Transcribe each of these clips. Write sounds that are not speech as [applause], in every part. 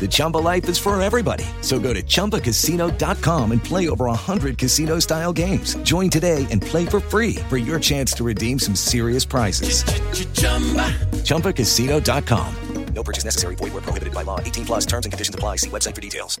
The Chumba life is for everybody. So go to ChumbaCasino.com and play over 100 casino-style games. Join today and play for free for your chance to redeem some serious prizes. ChumbaCasino.com. No purchase necessary. Void where prohibited by law. 18 plus terms and conditions apply. See website for details.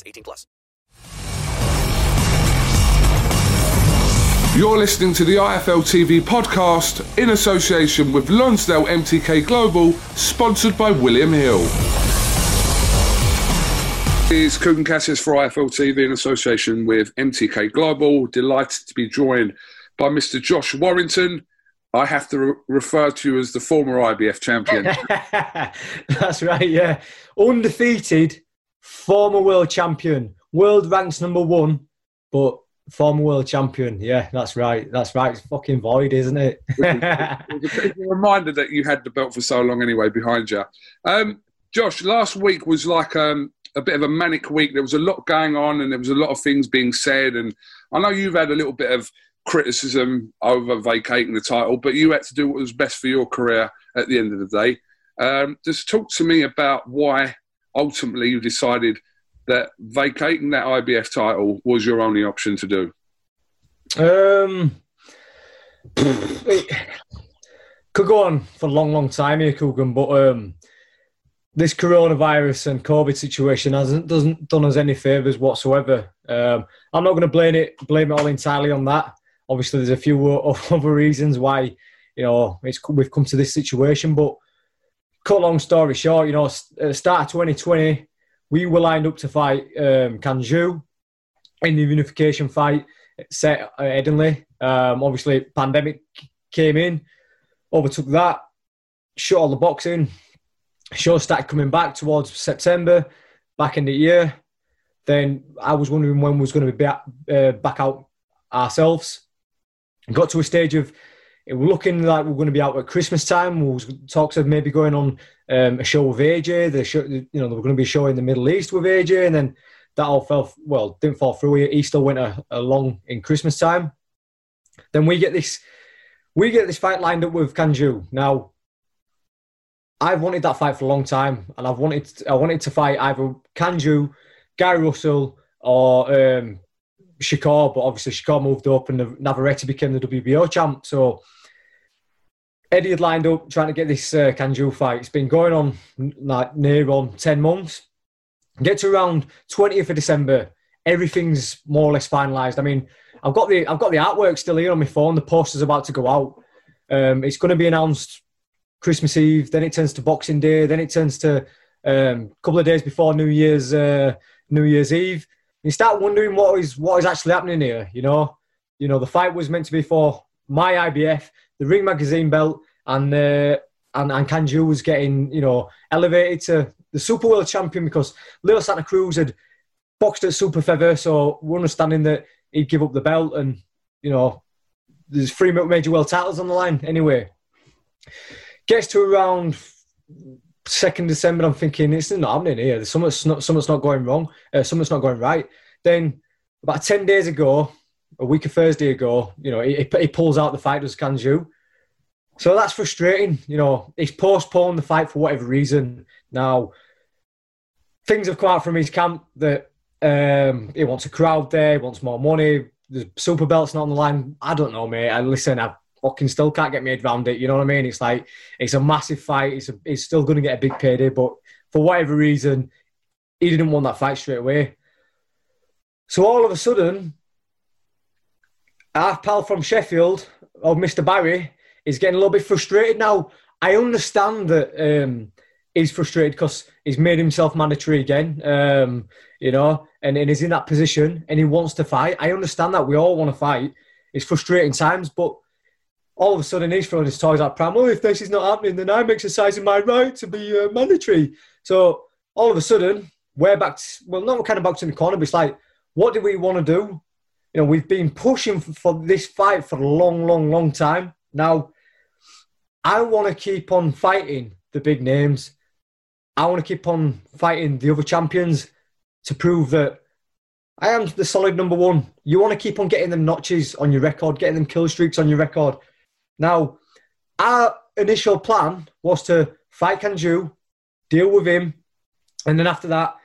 18 plus. You're listening to the IFL TV podcast in association with Lonsdale MTK Global, sponsored by William Hill. It's Kugan Cassius for IFL TV in association with MTK Global. Delighted to be joined by Mr. Josh Warrington. I have to re- refer to you as the former IBF champion. [laughs] That's right, yeah. Undefeated, former world champion, world ranks number one, but former world champion. Yeah, that's right. That's right. It's fucking void, isn't it? it's a reminder that you had the belt for so long anyway behind you. Um, Josh, last week was like um, a bit of a manic week. There was a lot going on and there was a lot of things being said. And I know you've had a little bit of criticism over vacating the title, but you had to do what was best for your career at the end of the day. Um, just talk to me about why ultimately you decided that vacating that IBF title was your only option to do. Um, could go on for a long, long time here, Kugan, but um, this coronavirus and COVID situation hasn't doesn't done us any favors whatsoever. Um, I'm not going to blame it blame it all entirely on that. Obviously, there's a few [laughs] other reasons why you know it's we've come to this situation. But cut long story short, you know, the start of 2020, we were lined up to fight um, Can Xu in the unification fight set at Headingley. Um, obviously, pandemic came in, overtook that, shut all the boxing. Shows started coming back towards September, back in the year. Then I was wondering when we was going to be back, uh, back out ourselves. Got to a stage of it was looking like we are going to be out at Christmas time. We was talks of maybe going on um, a show with AJ. The show, you know, they were going to be a show in the Middle East with AJ, and then that all fell well, didn't fall through. Still went along in Christmas time. Then we get this, we get this fight lined up with Can Xu. Now, I've wanted that fight for a long time, and I've wanted I wanted to fight either Can Xu, Gary Russell, or um, Shakur, but obviously Shakur moved up and Navarrete became the WBO champ. So Eddie had lined up trying to get this uh, Can Xu fight. It's been going on like near on 10 months. Get to around 20th of December, everything's more or less finalised. I mean, I've got the I've got the artwork still here on my phone. The poster's about to go out. Um, it's going to be announced Christmas Eve. Then it turns to Boxing Day. Then it turns to um, a couple of days before New Year's uh, New Year's Eve you start wondering what is what is actually happening here. You know, you know the fight was meant to be for my IBF, the Ring Magazine belt, and uh, and and Can Xu was getting you know elevated to the Super World Champion because Leo Santa Cruz had boxed at Super Feather, so we're understanding that he'd give up the belt, and you know there's three major world titles on the line anyway. Gets to around second December, I'm thinking it's not happening here. Something's not, something's not going wrong. Uh, something's not going right. Then about ten days ago, a week of Thursday ago, you know, he, he pulls out the fight as Can Xu. So that's frustrating. You know, he's postponed the fight for whatever reason. Now, things have come out from his camp that um, he wants a crowd there, he wants more money. The super belt's not on the line. I don't know, mate. I listen. I fucking still can't get my head around it. You know what I mean? It's like it's a massive fight. It's a, it's still going to get a big payday, but for whatever reason, he didn't want that fight straight away. So all of a sudden, our pal from Sheffield, or Mr. Barry, is getting a little bit frustrated now. I understand that um, he's frustrated because he's made himself mandatory again, um, you know, and, and he's in that position and he wants to fight. I understand that. We all want to fight. It's frustrating times, but all of a sudden he's throwing his toys out pram. Oh, if this is not happening, then I'm exercising my right to be uh, mandatory. So all of a sudden, we're back, to, well, not kind of back to the corner, but it's like, what do we want to do? You know, we've been pushing for, for this fight for a long, long, long time. Now, I want to keep on fighting the big names. I want to keep on fighting the other champions to prove that I am the solid number one. You want to keep on getting them notches on your record, getting them kill streaks on your record. Now, our initial plan was to fight Can Xu, deal with him, and then after that,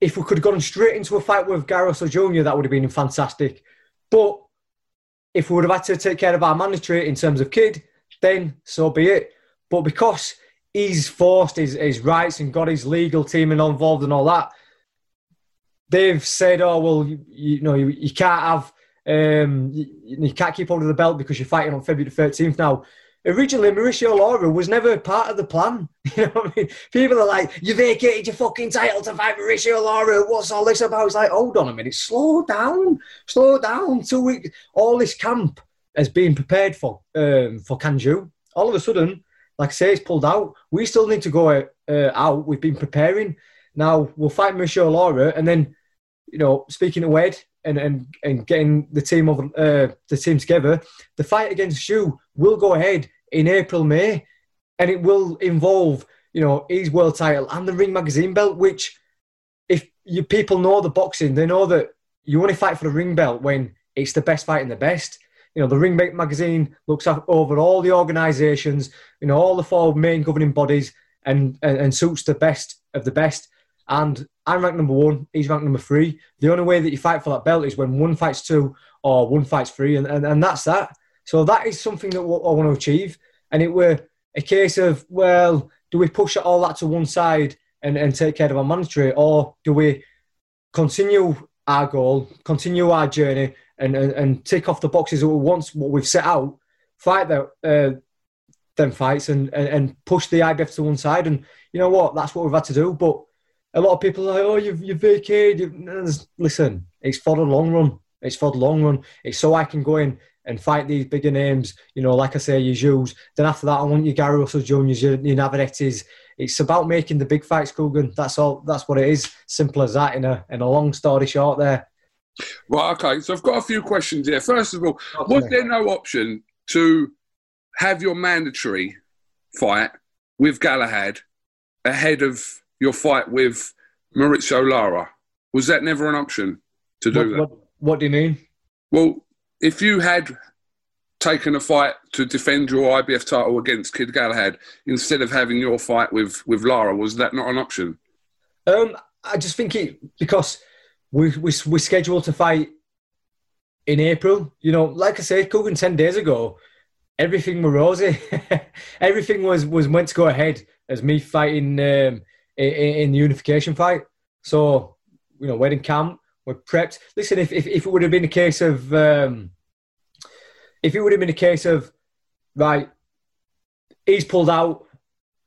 if we could have gone straight into a fight with Garros Jr., that would have been fantastic. But if we would have had to take care of our mandatory in terms of kid, then so be it. But because he's forced his, his rights and got his legal team involved and all that, they've said, oh, well, you, you know, you, you can't have, um, you, you can't keep hold of the belt because you're fighting on February 13th now originally Mauricio Lara was never part of the plan. [laughs] You know what I mean? People are like, you vacated your fucking title to fight Mauricio Lara. What's all this about? It's like, hold on a minute, slow down, slow down. Two weeks, all this camp has been prepared for um, for Can Xu. All of a sudden, like I say, it's pulled out. We still need to go uh, out. We've been preparing. Now we'll fight Mauricio Lara, and then, you know, speaking of Ed and and and getting the team of uh, the team together, the fight against Xu will go ahead in April, May, and it will involve, you know, his world title and the Ring Magazine belt. Which, if you people know the boxing, they know that you only fight for the ring belt when it's the best fight in the best. You know, the Ring Magazine looks over all the organisations, you know, all the four main governing bodies, and, and and suits the best of the best. And I'm ranked number one. He's ranked number three. The only way that you fight for that belt is when one fights two or one fights three, and, and, and that's that. So that is something that I want to achieve. And it were a case of, well, do we push all that to one side and, and take care of our monetary, or do we continue our goal, continue our journey, and, and, and tick off the boxes want, what we've set out, fight the, uh, them fights, and, and, and push the IBF to one side? And you know what? That's what we've had to do. But a lot of people are like, oh, you've, you've vacated. You've... Listen, it's for the long run. It's for the long run. It's so I can go in and fight these bigger names, you know, like I say, your Jews. Then after that, I want your Gary Russell Juniors, your, your Navarretes. It's about making the big fights, Kugan. That's all. That's what it is. Simple as that. In a in a long story short, there. Right. Okay. So I've got a few questions here. First of all, okay. was there no option to have your mandatory fight with Galahad ahead of your fight with Mauricio Lara? Was that never an option to do what, that? What, what do you mean? Well, if you had taken a fight to defend your IBF title against Kid Galahad instead of having your fight with with Lara, was that not an option? Um, I just think it because we we we scheduled to fight in April. You know, like I said, Kugan ten days ago, everything was rosy. [laughs] everything was was meant to go ahead as me fighting um, in, in the unification fight. So you know, we're in camp we're prepped. Listen, if, if, if it would have been a case of, um, if it would have been a case of, right, he's pulled out,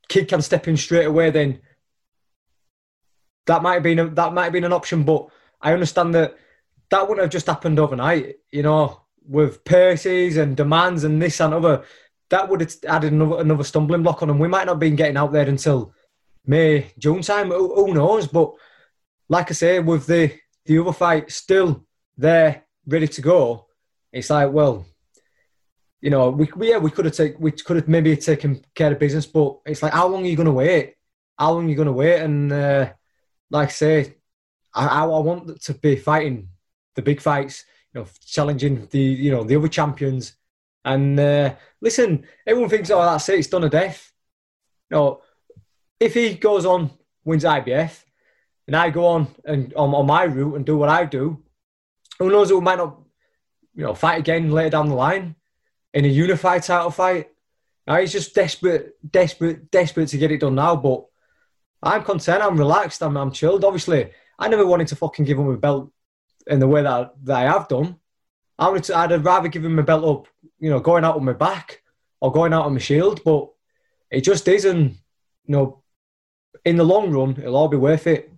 kid can step in straight away, then that might have been a, that might have been an option. But I understand that that wouldn't have just happened overnight. You know, with purses and demands and this and other, that would have added another, another stumbling block on him. We might not have been getting out there until May, June time. Who, who knows? But like I say, with the the other fight still there, ready to go. It's like, well, you know, we, we yeah, we could have taken, we could have maybe taken care of business, but it's like, how long are you going to wait? How long are you going to wait? And uh, like I say, I, I, I want to be fighting the big fights, you know, challenging the you know the other champions, And uh, listen, everyone thinks, oh, that's it, it's done a death. No, if he goes on, wins IBF, and I go on and on, on my route and do what I do, who knows who might not, you know, fight again later down the line in a unified title fight. Now he's just desperate, desperate, desperate to get it done now. But I'm content. I'm relaxed. I'm, I'm chilled. Obviously, I never wanted to fucking give him a belt in the way that, that I have done. I would, I'd rather give him a belt up, you know, going out on my back or going out on my shield. But it just isn't, you know, in the long run, it'll all be worth it.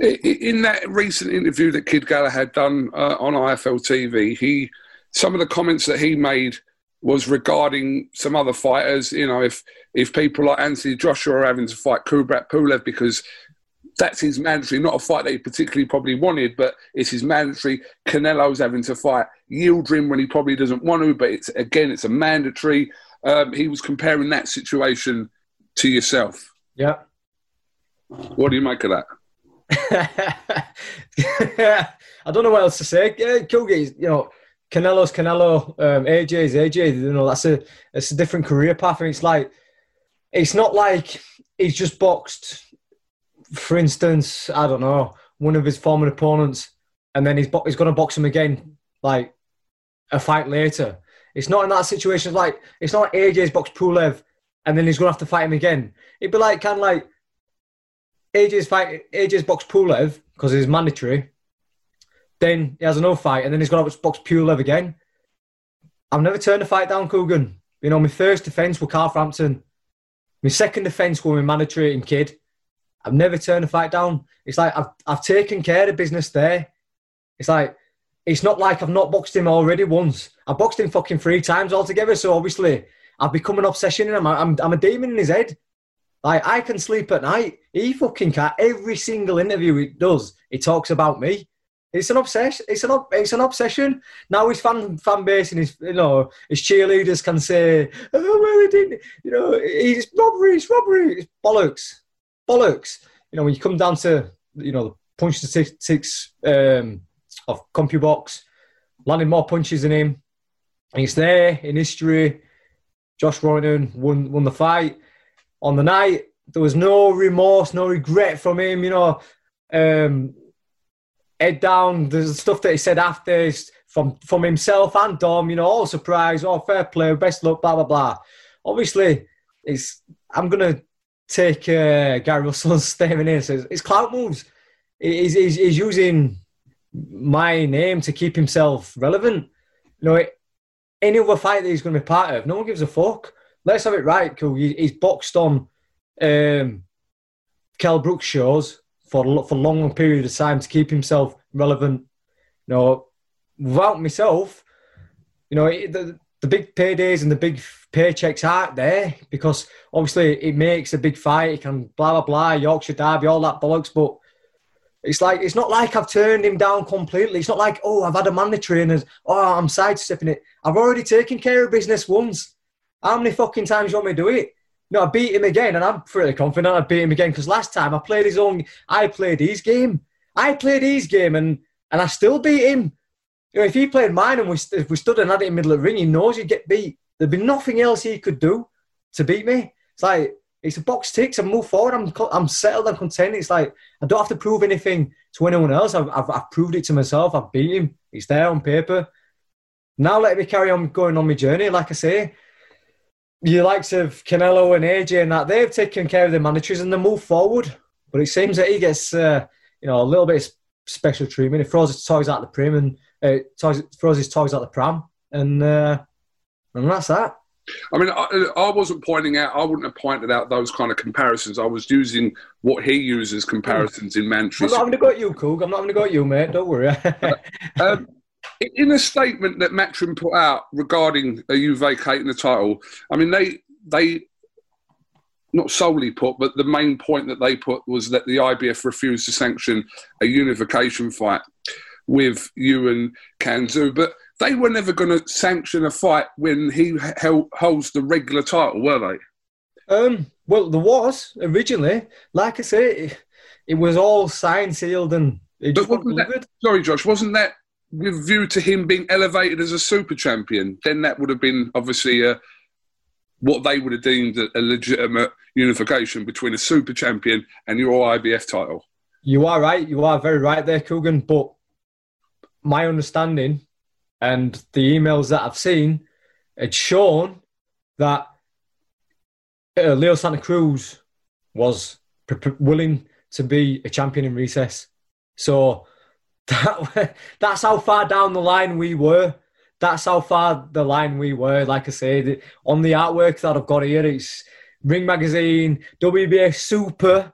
In that recent interview that Kid Galahad had done uh, on IFL TV, he some of the comments that he made was regarding some other fighters. You know, if if people like Anthony Joshua are having to fight Kubrat Pulev because that's his mandatory, not a fight that he particularly probably wanted, but it's his mandatory. Canelo's having to fight Yildirim when he probably doesn't want to, but it's again, it's a mandatory. Um, he was comparing that situation to yourself. Yeah. What do you make of that? [laughs] I don't know what else to say. Yeah, Kilgate, you know, Canelo's Canelo, um, AJ's AJ. You know, that's a it's a different career path, and it's like it's not like he's just boxed. For instance, I don't know one of his former opponents, and then he's bo- he's going to box him again, like a fight later. It's not in that situation. It's like it's not like AJ's boxed Pulev, and then he's going to have to fight him again. It'd be like kind of like AJ's fight, AJ's boxed Pulev because it's mandatory. Then he has another fight, and then he's got to box Pulev again. I've never turned a fight down, Kugan. You know, my first defence was Carl Frampton. My second defence was my mandatory and kid. I've never turned a fight down. It's like I've I've taken care of business there. It's like it's not like I've not boxed him already once. I boxed him fucking three times altogether. So obviously I've become an obsession in him. I'm, I'm a demon in his head. Like I can sleep at night. He fucking can't. Every single interview he does, he talks about me. It's an obsession. It's an it's an obsession. Now his fan fan base and his you know his cheerleaders can say, "Oh well, he didn't." You know, it's robbery. It's robbery. It's bollocks. Bollocks. You know, when you come down to you know the punch statistics um, of CompuBox, landing more punches than him. He's there in history. Josh Warrington won won the fight on the night. There was no remorse, no regret from him. You know, um, head down. The stuff that he said after from from himself and Dom. You know, all surprise, all fair play, best luck, blah blah blah. Obviously, it's I'm gonna take uh, Gary Russell's [laughs] statement here. Says it's clout moves. He's, he's, he's using my name to keep himself relevant. You know, any other fight that he's going to be part of, no one gives a fuck. Let's have it right, cool. He's boxed on um, Kell Brook's shows for for a long, period of time to keep himself relevant. You know, without myself, you know, the, the big paydays and the big paychecks aren't there because obviously it makes a big fight. It can blah blah blah, Yorkshire Derby, all that bollocks, but it's like it's not like I've turned him down completely. It's not like oh I've had a mandatory and oh I'm sidestepping it. I've already taken care of business once. How many fucking times you want me to do it? No, I beat him again, and I'm pretty confident I beat him again because last time I played his own. I played his game. I played his game, and and I still beat him. You know, if he played mine and we, if we stood and had it in the middle of the ring, he knows he'd get beat. There'd be nothing else he could do to beat me. It's like it's a box ticks. I move forward. I'm I'm settled. I'm content. It's like I don't have to prove anything to anyone else. I've, I've, I've proved it to myself. I've beat him. It's there on paper. Now let me carry on going on my journey. Like I say, the likes of Canelo and AJ and that they've taken care of their managers and they move forward. But it seems that he gets uh, you know a little bit of special treatment. He throws his toys out the pram and uh, toys, throws his toys out the pram, and uh, and that's that. I mean, I, I, wasn't pointing out. I wouldn't have pointed out those kind of comparisons. I was using what he uses comparisons in Manchester. I'm not having to go at you, Coog. I'm not having to go at you, mate. Don't worry. [laughs] um, in a statement that Matchroom put out regarding you vacating the title, I mean they they not solely put, but the main point that they put was that the IBF refused to sanction a unification fight with you and Can Xu. But they were never going to sanction a fight when he held, holds the regular title, were they? Um, well, there was originally. Like I say, it, it was all signed, sealed, and it just wasn't that, Sorry, Josh, wasn't that with view to him being elevated as a super champion, then that would have been obviously a, what they would have deemed a, a legitimate unification between a super champion and your IBF title. You are right. You are very right there, Kugan. But my understanding and the emails that I've seen it's shown that uh, Leo Santa Cruz was p- p- willing to be a champion in recess. So [laughs] that, that's how far down the line we were. That's how far the line we were. Like I said, on the artwork that I've got here, it's Ring Magazine, WBA Super,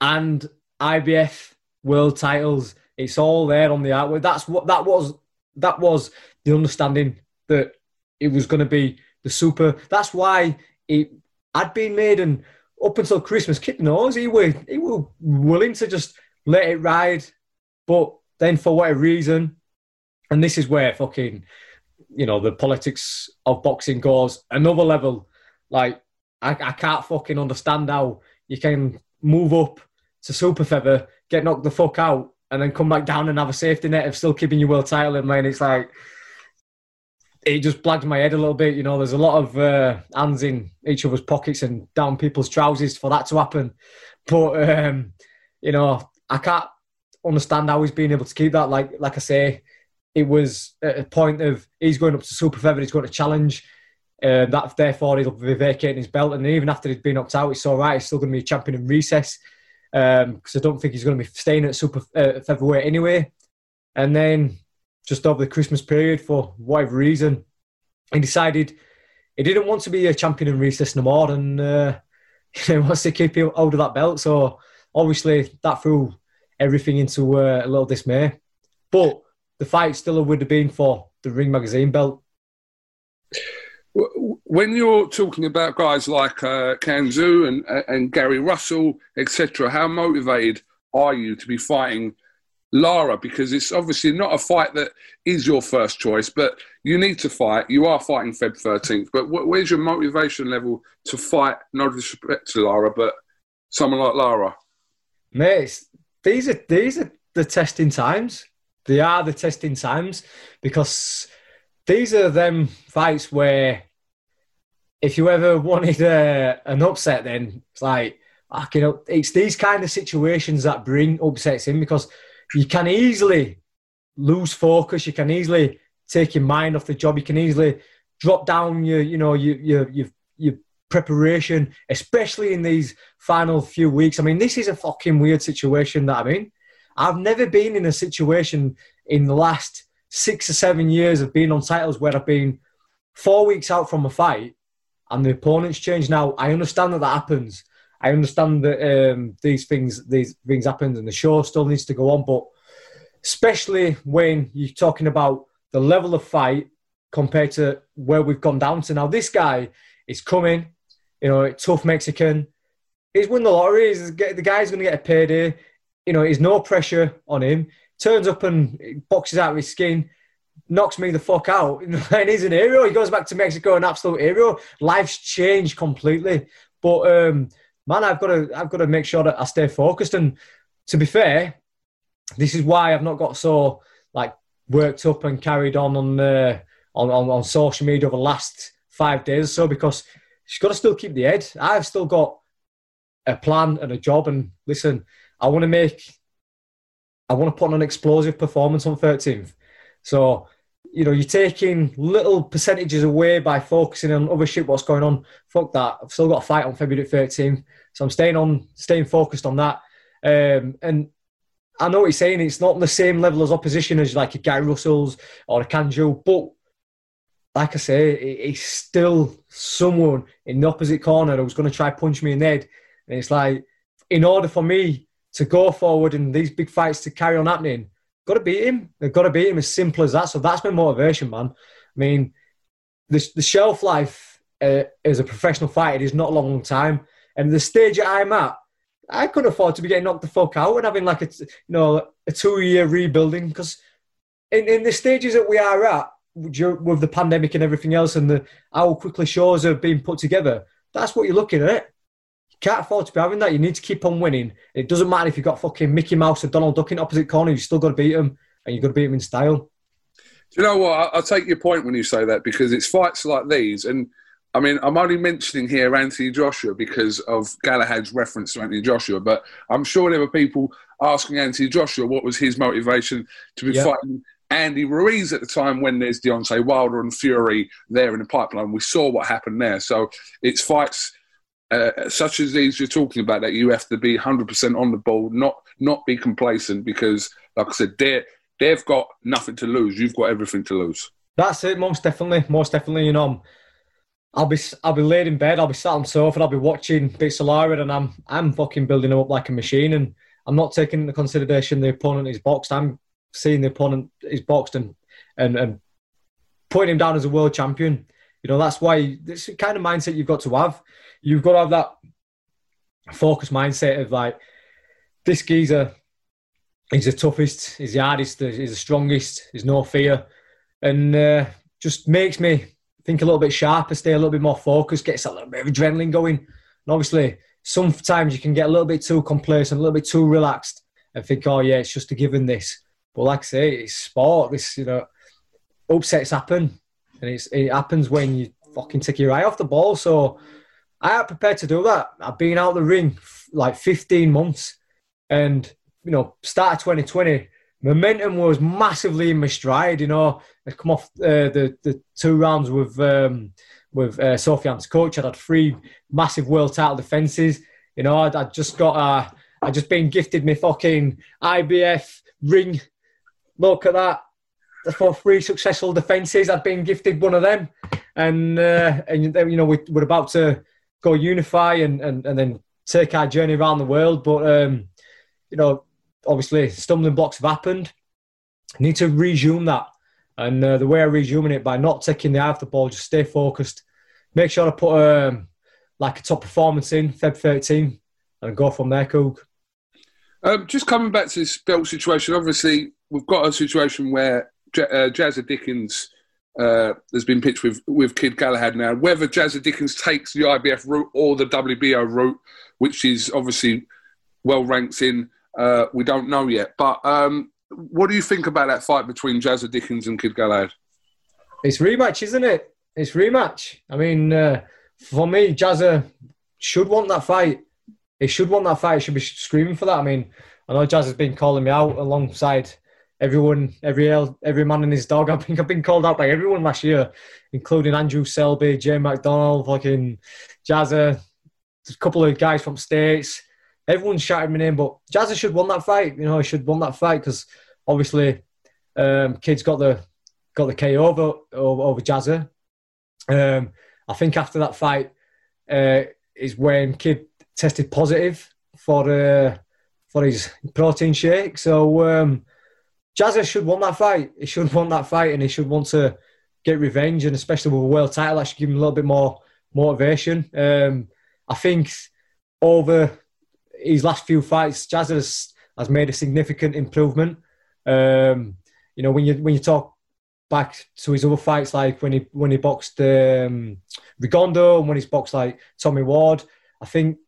and IBF World Titles. It's all there on the artwork. That's what that was. That was the understanding that it was going to be the Super. That's why it had been made, and up until Christmas, Kit knows he were he were willing to just let it ride, but then for whatever reason, and this is where fucking, you know, the politics of boxing goes another level. Like, I, I can't fucking understand how you can move up to super feather, get knocked the fuck out, and then come back down and have a safety net of still keeping your world title in, man. It's like, it just blagged my head a little bit. You know, there's a lot of uh, hands in each other's pockets and down people's trousers for that to happen. But, um, you know, I can't understand how he's been able to keep that. Like like I say, it was at a point of he's going up to super feather, he's going to challenge. Uh, that therefore he'll be vacating his belt, and even after he's been knocked out, it's all right. He's still going to be a champion in recess because um, I don't think he's going to be staying at super uh, featherweight anyway. And then just over the Christmas period, for whatever reason, he decided he didn't want to be a champion in recess no more, and uh, [laughs] he wants to keep hold of that belt. So obviously that threw everything into uh, a little dismay. But the fight still would have been for the Ring Magazine belt. When you're talking about guys like uh, Can Xu and, and Gary Russell, etc., how motivated are you to be fighting Lara? Because it's obviously not a fight that is your first choice, but you need to fight. You are fighting Feb 13th, but where's your motivation level to fight, no disrespect to Lara, but someone like Lara? Mate, these are these are the testing times. They are the testing times because these are them fights where if you ever wanted a, an upset, then it's like you know it's these kind of situations that bring upsets in because you can easily lose focus. You can easily take your mind off the job. You can easily drop down your you know your your your, your preparation, especially in these final few weeks. I mean, this is a fucking weird situation that I'm in. I've never been in a situation in the last six or seven years of being on titles where I've been four weeks out from a fight and the opponent's change. Now, I understand that that happens. I understand that um, these things these things happen and the show still needs to go on, but especially when you're talking about the level of fight compared to where we've gone down to now. This guy is coming you know, tough Mexican. He's won the lottery. He's, the guy's going to get a payday. You know, there's no pressure on him. Turns up and boxes out of his skin, knocks me the fuck out. [laughs] And he's an hero. He goes back to Mexico, an absolute hero. Life's changed completely. But um, man, I've got to, I've got to make sure that I stay focused. And to be fair, this is why I've not got so like worked up and carried on on uh, on, on, on social media over the last five days or so because she's got to still keep the head. I've still got a plan and a job. And listen, I want to make, I want to put on an explosive performance on 13th. So, you know, you're taking little percentages away by focusing on other shit, what's going on. Fuck that. I've still got a fight on February 13th. So I'm staying on, staying focused on that. Um, and I know what you're saying. It's not on the same level as opposition as like a Guy Russell's or a Can Xu, but like I say, it's still someone in the opposite corner who's going to try punch me in the head. And it's like, in order for me to go forward and these big fights to carry on happening, got to beat him. They've got to beat him as simple as that. So that's my motivation, man. I mean, the, the shelf life uh, as a professional fighter is not a long, long time. And the stage that I'm at, I couldn't afford to be getting knocked the fuck out and having like a, you know, a two year rebuilding because in, in the stages that we are at, with the pandemic and everything else, and the how quickly shows are being put together, that's what you're looking at. You can't afford to be having that. You need to keep on winning. It doesn't matter if you've got fucking Mickey Mouse or Donald Duck in opposite corner. you've still got to beat them. and you've got to beat him in style. Do you know what? I- I'll take your point when you say that because it's fights like these, and I mean, I'm only mentioning here Anthony Joshua because of Galahad's reference to Anthony Joshua, but I'm sure there were people asking Anthony Joshua what was his motivation to be fighting Andy Ruiz at the time when there's Deontay Wilder and Fury there in the pipeline. We saw what happened there. So it's fights uh, such as these you're talking about that you have to be 100% on the ball, not not be complacent because, like I said, they they've got nothing to lose. You've got everything to lose. That's it, most definitely, most definitely. You know, I'll be I'll be laid in bed, I'll be sat on the sofa, I'll be watching bits of Lara, and I'm I'm fucking building him up like a machine, and I'm not taking into consideration the opponent is boxed. I'm seeing the opponent is boxed and and and putting him down as a world champion. You know, that's why this kind of mindset you've got to have. You've got to have that focused mindset of like this geezer. He's the toughest. He's the hardest. He's the strongest. There's no fear, and uh, just makes me think a little bit sharper, stay a little bit more focused, gets a little bit of adrenaline going. And obviously, sometimes you can get a little bit too complacent, a little bit too relaxed, and think, "Oh yeah, it's just a given this." But like I say, it's sport. This you know, upsets happen, and it happens when you fucking take your eye off the ball. So I am prepared to do that. I've been out the ring f- like 15 months, and you know, start of 2020, momentum was massively in my stride. You know, I come off uh, the the two rounds with um, with uh, Sofiane Takoucht. I'd had three massive world title defenses. You know, I'd, I'd just got uh, I'd just been gifted my fucking IBF ring. Look at that. For three successful defenses, I'd been gifted one of them, and uh, and you know we, we're about to go unify and, and, and then take our journey around the world. But um, you know, obviously stumbling blocks have happened. I need to resume that. And uh, the way I resume it by not taking the eye off the ball, just stay focused. Make sure I put um, like a top performance in Feb 13 and go from there, Coog. Um, just coming back to this belt situation, obviously we've got a situation where Uh, Jazza Dickens uh, has been pitched with with Kid Galahad now. Whether Jazza Dickens takes the IBF route or the WBO route, which is obviously well ranked in, uh, we don't know yet. But um, what do you think about that fight between Jazza Dickens and Kid Galahad? It's rematch, isn't it? It's rematch. I mean, uh, for me, Jazza should want that fight. He should want that fight. He should be screaming for that. I mean, I know Jazz has been calling me out alongside everyone, every every man and his dog. I think I've been called out by everyone last year, including Andrew Selby, Jay McDonald, fucking Jazza, a couple of guys from States. Everyone's shouting my name, but Jazza should want that fight. You know, he should want that fight because obviously, um, kid's got the got the KO over over, over Jazza. Um, I think after that fight uh, is when Kid tested positive for uh, for his protein shake. So um, Jazza should want that fight. He should want that fight, and he should want to get revenge, and especially with a world title, that should give him a little bit more motivation. Um, I think over his last few fights, Jazza has, has made a significant improvement. Um, you know, when you when you talk back to his other fights, like when he when he boxed um, Rigondeaux and when he's boxed like Tommy Ward, I think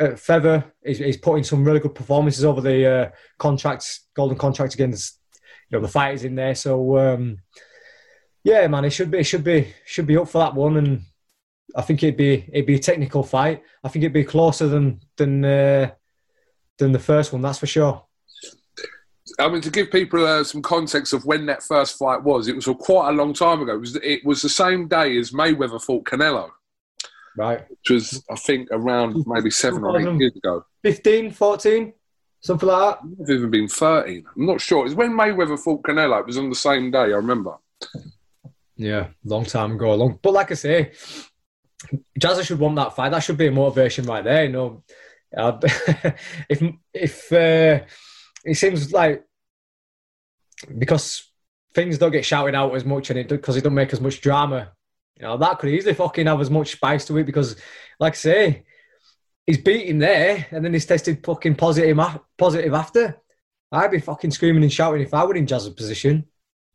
uh, Feather is, putting some really good performances over the uh, contracts, golden contracts against you know the fighters in there. So um, yeah, man, it should be it should be should be up for that one, and I think it'd be it'd be a technical fight. I think it'd be closer than than uh, than the first one, that's for sure. I mean, to give people uh, some context of when that first fight was, it was quite a long time ago. It was, it was the same day as Mayweather fought Canelo, Right. which was, I think, around maybe seven or eight years ago. 15, 14, something like that. I've even been 13. I'm not sure. It was when Mayweather fought Canelo. It was on the same day, I remember. Yeah, long time ago. Long, but like I say, Jazza should want that fight. That should be a motivation right there. You know, Uh, [laughs] if if uh, it seems like because things don't get shouted out as much and it because it don't make as much drama, you know, that could easily fucking have as much spice to it. Because, like I say, he's beating there and then he's tested fucking positive positive after. I'd be fucking screaming and shouting if I were in Jazz's position,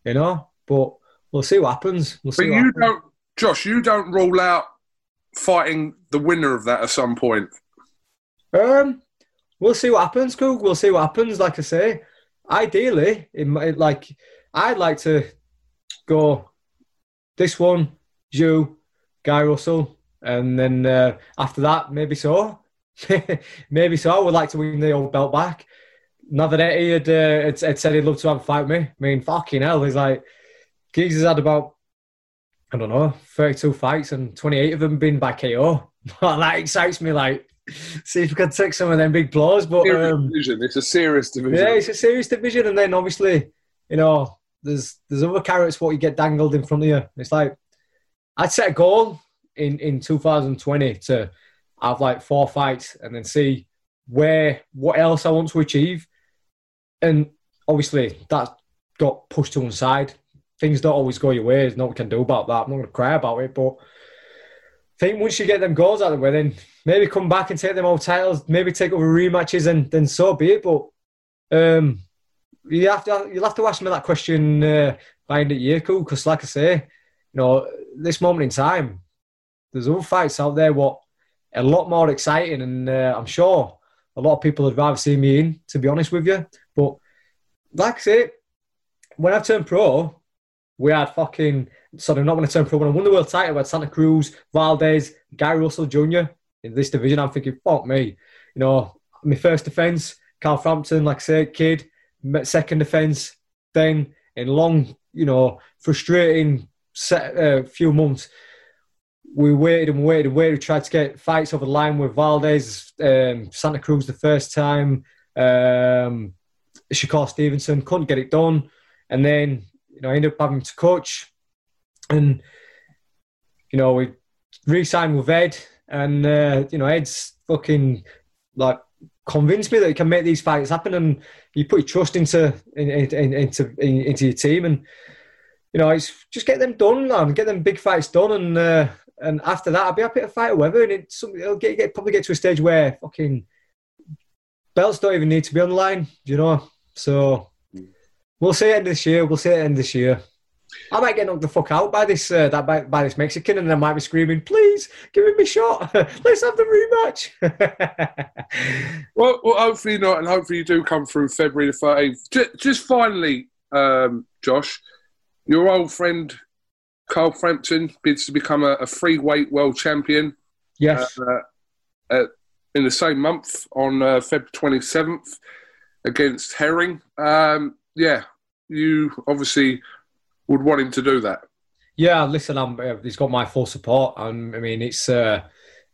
you know. But we'll see what happens. We'll But see. what you happens. don't, Josh, you don't rule out fighting the winner of that at some point. Um, we'll see what happens, Cook. We'll see what happens. Like I say, ideally, it, might- like I'd like to go this one, you, Guy Russell, and then uh, after that, maybe so, [laughs] maybe so. I would like to win the old belt back. Navarrete had, uh, had, had said he'd love to have a fight with me. I mean, fucking hell, he's like, Giggs has had about, I don't know, 32 fights and 28 of them been by KO. [laughs] that excites me, like, [laughs] see if we can take some of them big blows. But um. It's a serious division. yeah, it's a serious division, and then obviously, you know, there's there's other carrots what you get dangled in front of you. It's like I'd set a goal in in 2020 to have like four fights, and then see where what else I want to achieve, and obviously that got pushed to one side. Things don't always go your way. There's nothing can do about that. I'm not going to cry about it, but I think once you get them goals out of the way, then maybe come back and take them all titles, maybe take over rematches, and then so be it. But um, you have to you'll have to ask me that question uh, by end year, cool? Because like I say, you know, this moment in time, there's other fights out there what a lot more exciting, and uh, I'm sure a lot of people would rather see me in. To be honest with you, but like I say, when I turned pro, we had fucking sorry, not when I turned pro. When I won the world title, we had Santa Cruz, Valdez, Gary Russell Jr. in this division. I'm thinking, fuck me, you know, my first defense, Carl Frampton, like I said, kid. Second defense, then in long, you know, frustrating set, uh, few months, we waited and waited and waited. We tried to get fights over the line with Valdez, um, Santa Cruz the first time, um, Shakur Stevenson couldn't get it done, and then you know I ended up having Takoucht, and you know we re-signed with Ed, and uh, you know Ed's fucking like convinced me that he can make these fights happen, and you put your trust into in, in, into in, into your team, and you know it's just get them done, man. Get them big fights done, and uh, and after that, I'll be happy to fight whoever, and something it'll get, get probably get to a stage where fucking belts don't even need to be on the line, you know. So we'll see it this year. We'll see it end this year. I might get knocked the fuck out by this uh, that by, by this Mexican, and I might be screaming, "Please give him a shot. [laughs] Let's have the rematch." [laughs] Well, well, hopefully not, and hopefully you do come through February the 13th. Just, just finally, um, Josh, your old friend Carl Frampton bids to become a, a free weight world champion yes, uh, uh, in the same month on uh, Feb 27th against Herring. Um, yeah, you obviously would want him to do that. yeah. Listen, uh, he's got my full support, and I mean it's uh,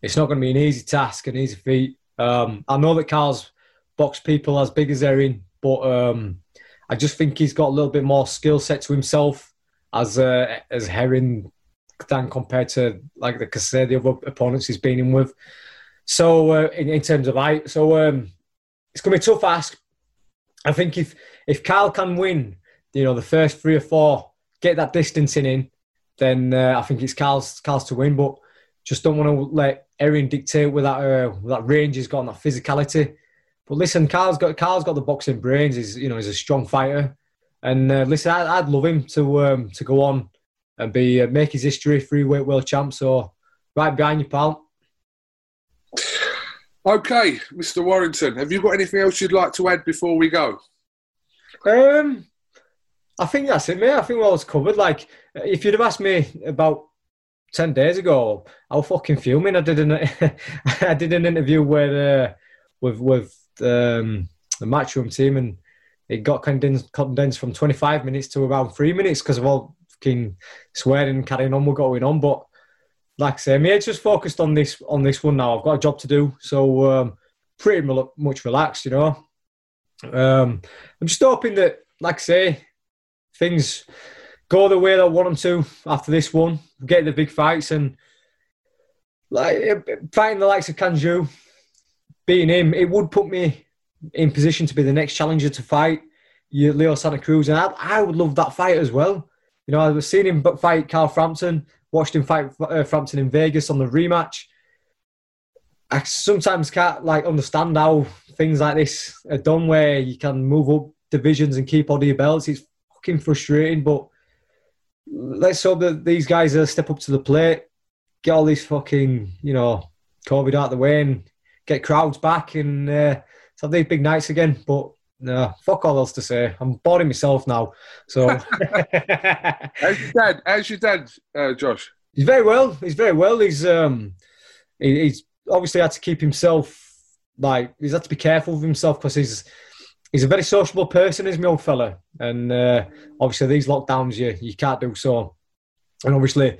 it's not going to be an easy task, an easy feat. Um, I know that Carl's boxed people as big as Erin, but um, I just think he's got a little bit more skill set to himself as uh, as Herring than compared to like the Casey, the other opponents he's been in with. So uh, in, in terms of height, so um, it's going to be tough ask. I think if if Carl can win, you know, the first three or four, get that distancing in, then uh, I think it's Carl's Carl's to win. But just don't want to let Erin dictate with that uh, with that range he's got and that physicality. But listen, Carl's got Carl's got the boxing brains. He's you know he's a strong fighter, and uh, listen, I, I'd love him to um, to go on and be uh, make his history free weight world champ. So right behind you, pal. Okay, Mr. Warrington, have you got anything else you'd like to add before we go? Um, I think that's it, mate. I think all was covered. Like, if you'd have asked me about ten days ago, I was fucking fuming. I did an [laughs] I did an interview with uh, with with um, the matchroom team, and it got condensed condensed from twenty five minutes to around three minutes because of all fucking swearing and carrying on what going on. But like I say, me, just focused on this on this one now. I've got a job to do, so um, pretty much relaxed, you know. Um, I'm just hoping that, like I say, things go the way that I want them to after this one. Get the big fights and like fighting the likes of Can Xu, beating him, it would put me in position to be the next challenger to fight Leo Santa Cruz, and I, I would love that fight as well. You know, I was seeing him fight Carl Frampton, watched him fight uh, Frampton in Vegas on the rematch. I sometimes can't like understand how things like this are done, where you can move up divisions and keep all your belts. It's fucking frustrating, but let's hope that these guys will step up to the plate, get all these fucking you know COVID out of the way, and get crowds back and uh, have these big nights again. But no, fuck all else to say. I'm boring myself now. So [laughs] How's your dad? How's your dad, uh, Josh? he's very well. He's very well. He's um, he, he's obviously had to keep himself like he's had to be careful of himself because he's he's a very sociable person, is my old fella. And uh, obviously these lockdowns, you you can't do so. And obviously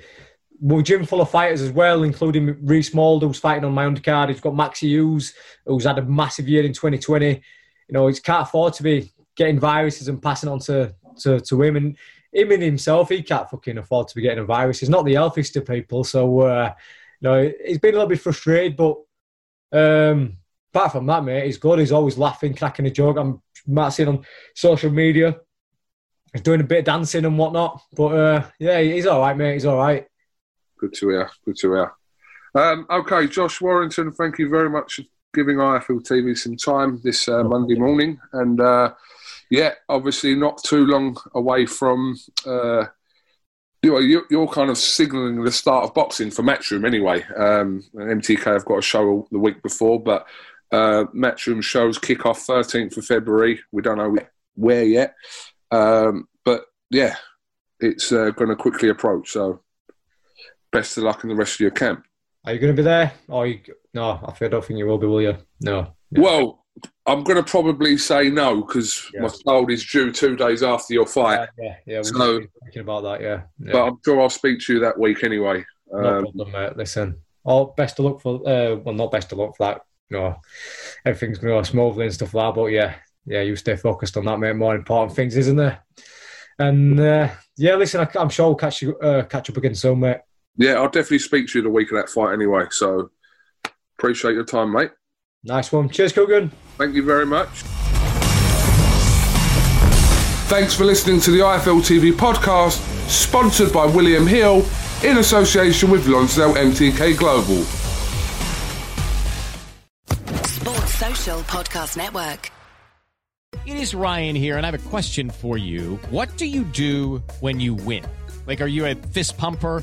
we're gym full of fighters as well, including Reece Mould, who's fighting on my undercard. He's got Maxi Hughes, who's had a massive year in 2020. You know, he can't afford to be getting viruses and passing on to, to, to him. And him in himself, he can't fucking afford to be getting a virus. He's not the healthiest of people. So, uh, you know, he's been a little bit frustrated, but um, apart from that, mate, he's good. He's always laughing, cracking a joke. I'm might see on social media. He's doing a bit of dancing and whatnot. But uh, yeah, he's all right, mate. He's all right. Good to hear. Good to hear. Um, okay, Josh Warrington, thank you very much for giving IFL TV some time this uh, Monday morning. And uh, yeah, obviously not too long away from. Uh, you're, you're kind of signalling the start of boxing for Matchroom anyway. Um, MTK have got a show the week before, but uh, Matchroom shows kick off 13th of February. We don't know where yet. Um, but yeah, it's uh, going to quickly approach. So best of luck in the rest of your camp. Are you going to be there? Or you, no, I don't think you will be, will you? No. Well, I'm going to probably say no because Yeah. my child is due two days after your fight. Yeah, yeah, we're So- thinking about that. Yeah, yeah. But I'm sure I'll speak to you that week anyway. no Um, problem, mate. Listen, all best of luck for. Uh, well, not best of luck for that. No, everything's going to go smoothly and stuff like that. But yeah, yeah, you stay focused on that, mate. More important things, isn't there? And uh, yeah, listen, I, I'm sure we'll catch you uh, catch up again soon, mate. Yeah, I'll definitely speak to you the week of that fight anyway. So appreciate your time, mate. Nice one. Cheers, Kugan. Thank you very much. Thanks for listening to the IFL TV podcast, sponsored by William Hill in association with Lonsdale MTK Global. Sports Social Podcast Network. It is Ryan here, and I have a question for you. What do you do when you win? Like, are you a fist pumper?